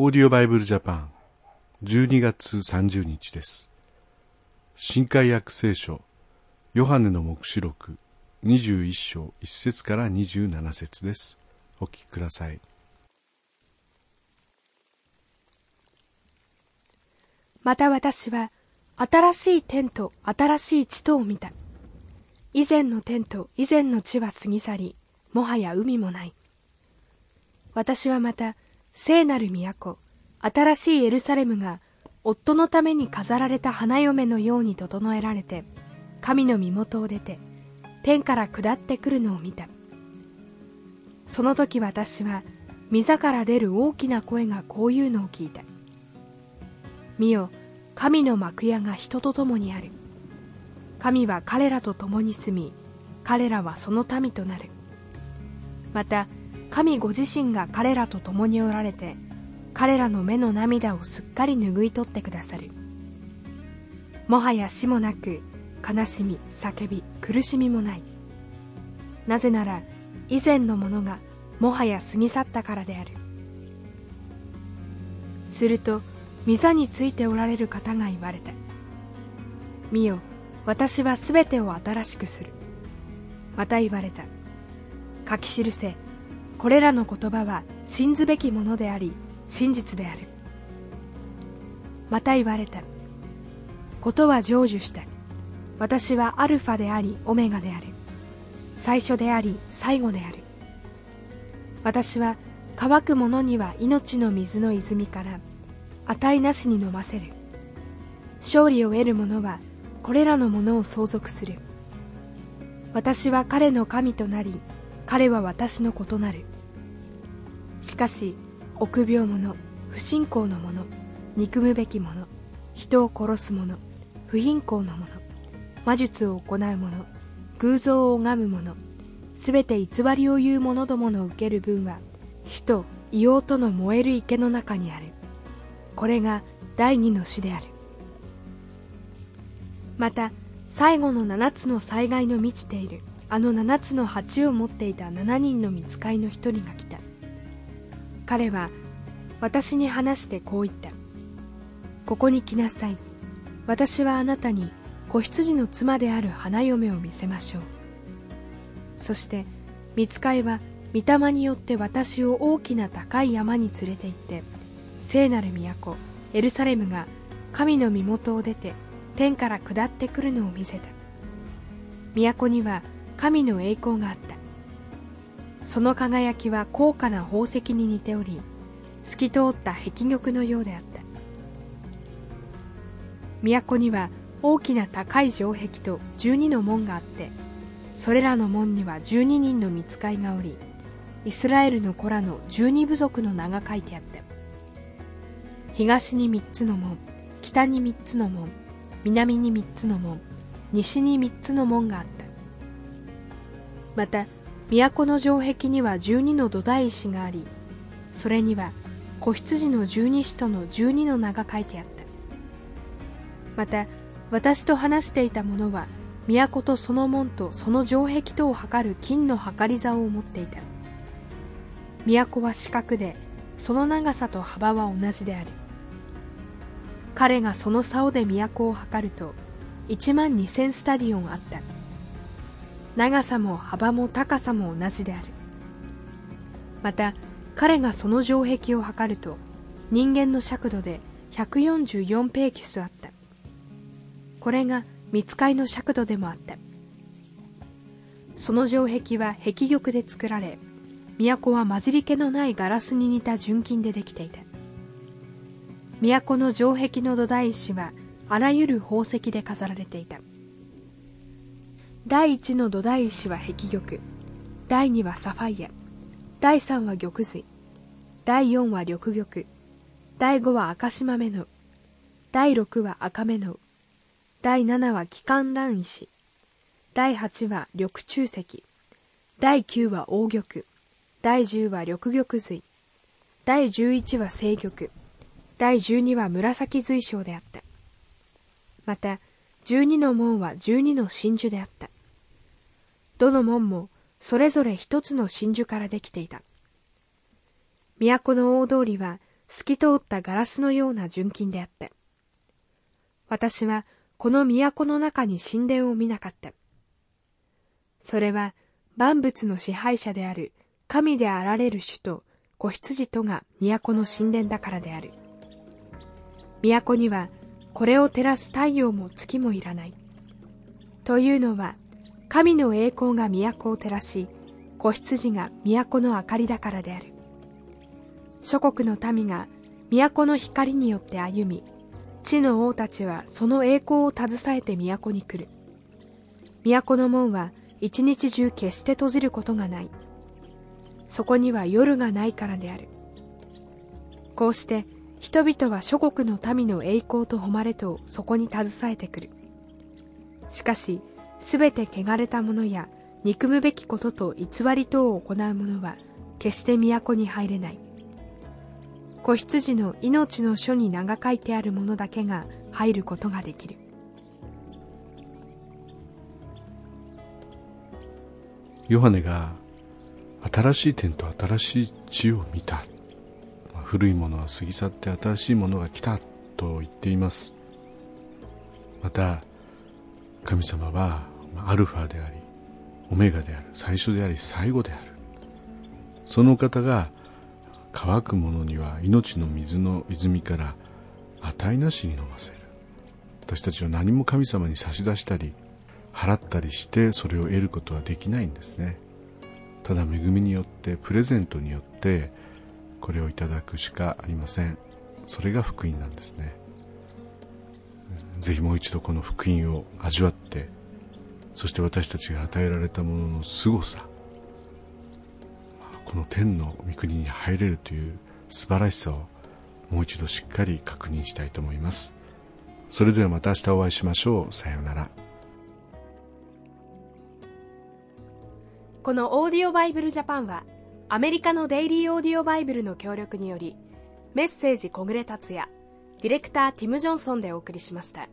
オーディオバイブルジャパン12月30日です。新海約聖書ヨハネの目視録21章1節から27節です。お聞きください。また私は新しい天と新しい地とを見た。以前の天と以前の地は過ぎ去りもはや海もない。私はまた聖なる都新しいエルサレムが夫のために飾られた花嫁のように整えられて神の身元を出て天から下ってくるのを見た。その時私は溝から出る大きな声がこういうのを聞いた。見よ神の幕屋が人と共にある。神は彼らと共に住み彼らはその民となる。また神ご自身が彼らと共におられて彼らの目の涙をすっかり拭い取ってくださる。もはや死もなく悲しみ叫び苦しみもない。なぜなら以前のものがもはや過ぎ去ったからである。すると御座についておられる方が言われた。見よ私はすべてを新しくする。また言われた。書き記せこれらの言葉は信ずべきものであり真実である。また言われた。ことは成就した。私はアルファでありオメガである。最初であり最後である。私は乾く者には命の水の泉から値なしに飲ませる。勝利を得る者はこれらのものを相続する。私は彼の神となり彼は私の異なる。しかし臆病者不信仰の者憎むべき者人を殺す者不貧困の者魔術を行う者偶像を拝む者すべて偽りを言う者どもの受ける分は火と硫黄との燃える池の中にある。これが第二の死である。また最後の七つの災害の満ちている。あの七つの鉢を持っていた七人の見つかりの一人が来た。彼は私に話してこう言った。ここに来なさい。私はあなたに子羊の妻である花嫁を見せましょう。そして見つかいは御霊によって私を大きな高い山に連れて行って聖なる都エルサレムが神の身元を出て天から下ってくるのを見せた。都には神の栄光があった。その輝きは高価な宝石に似ており透き通った壁玉のようであった。都には大きな高い城壁と12の門があってそれらの門には12人の見つかいがおりイスラエルの子らの12部族の名が書いてあった。東に3つの門北に3つの門南に3つの門西に3つの門があった。また都の城壁には12の土台石がありそれには子羊の十二使徒の12の名が書いてあった。また私と話していた者は都とその門とその城壁とを測る金の測り竿を持っていた。都は四角でその長さと幅は同じである。彼がその竿で都を測ると1万2000スタディオンあった。長さも幅も高さも同じである。また彼がその城壁を測ると人間の尺度で144ペーキュスあった。これが見つかいの尺度でもあった。その城壁は壁玉で作られ都は混じり気のないガラスに似た純金でできていた。都の城壁の土台石はあらゆる宝石で飾られていた。第一の土台石は壁玉。第二はサファイア。第三は玉髄。第四は緑玉。第五は赤島目の。第六は赤目の。第七は気管卵石。第八は緑中石。第九は黄玉。第十は緑玉髄。第十一は青玉。第十二は紫髄章であった。また十二の門は十二の真珠であった。どの門もそれぞれ一つの真珠からできていた都の大通りは透き通ったガラスのような純金であって、私はこの都の中に神殿を見なかった。それは万物の支配者である神であられる主と子羊とが都の神殿だからである。都にはこれを照らす太陽も月もいらない。というのは、神の栄光が都を照らし、子羊が都の明かりだからである。諸国の民が都の光によって歩み、地の王たちはその栄光を携えて都に来る。都の門は一日中決して閉じることがない。そこには夜がないからである。こうして人々は諸国の民の栄光と誉れとそこに携えてくる。しかし、すべて汚れた者や憎むべきことと偽り等を行う者は決して都に入れない。子羊の命の書に名が書いてある者だけが入ることができる。ヨハネが新しい天と新しい地を見た古いものは過ぎ去って新しいものが来たと言っていますまた神様はアルファでありオメガである最初であり最後である。その方が乾く者には命の水の泉から値なしに飲ませる。私たちは何も神様に差し出したり払ったりしてそれを得ることはできないんですね。ただ恵みによってプレゼントによってこれをいただくしかありません。それが福音なんですね。ぜひもう一度この福音を味わってそして私たちが与えられたものの凄さこの天の御国に入れるという素晴らしさをもう一度しっかり確認したいと思います。それではまた明日お会いしましょう。さようなら。このオーディオバイブルジャパンはアメリカのデイリーオーディオバイブルの協力によりメッセージ小暮達也ディレクターティム・ジョンソンでお送りしました。